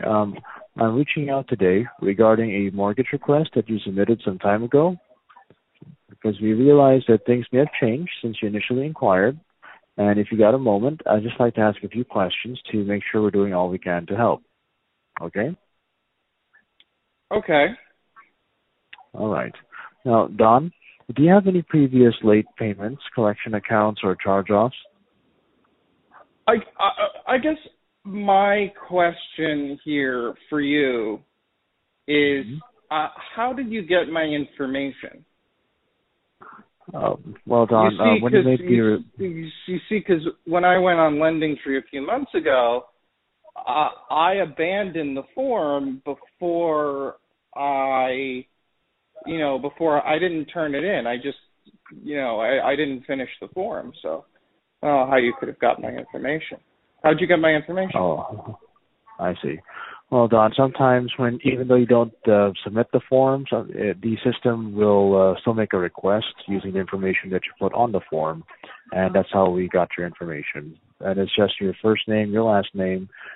Um, I'm reaching out today regarding a mortgage request that you submitted some time ago because we realized that things may have changed since you initially inquired. And if you got a moment, I'd just like to ask a few questions to make sure we're doing all we can to help. Okay? Okay. All right. Now, Don, do you have any previous late payments, collection accounts, or charge-offs? I, I I guess my question here for you is Mhm. uh, how did you get my information? Uh, well, Don, you uh, see, when you 'cause made you, you, you see, because when I went on LendingTree a few months ago, uh, I abandoned the form before I, you know, before I didn't turn it in. I just, you know, I, I didn't finish the form. So, I don't know how you could have got my information. How'd you get my information? Oh, I see. Well, Don, sometimes when even though you don't uh, submit the forms, uh, the system will uh, still make a request using the information that you put on the form, and that's how we got your information. And it's just your first name, your last name,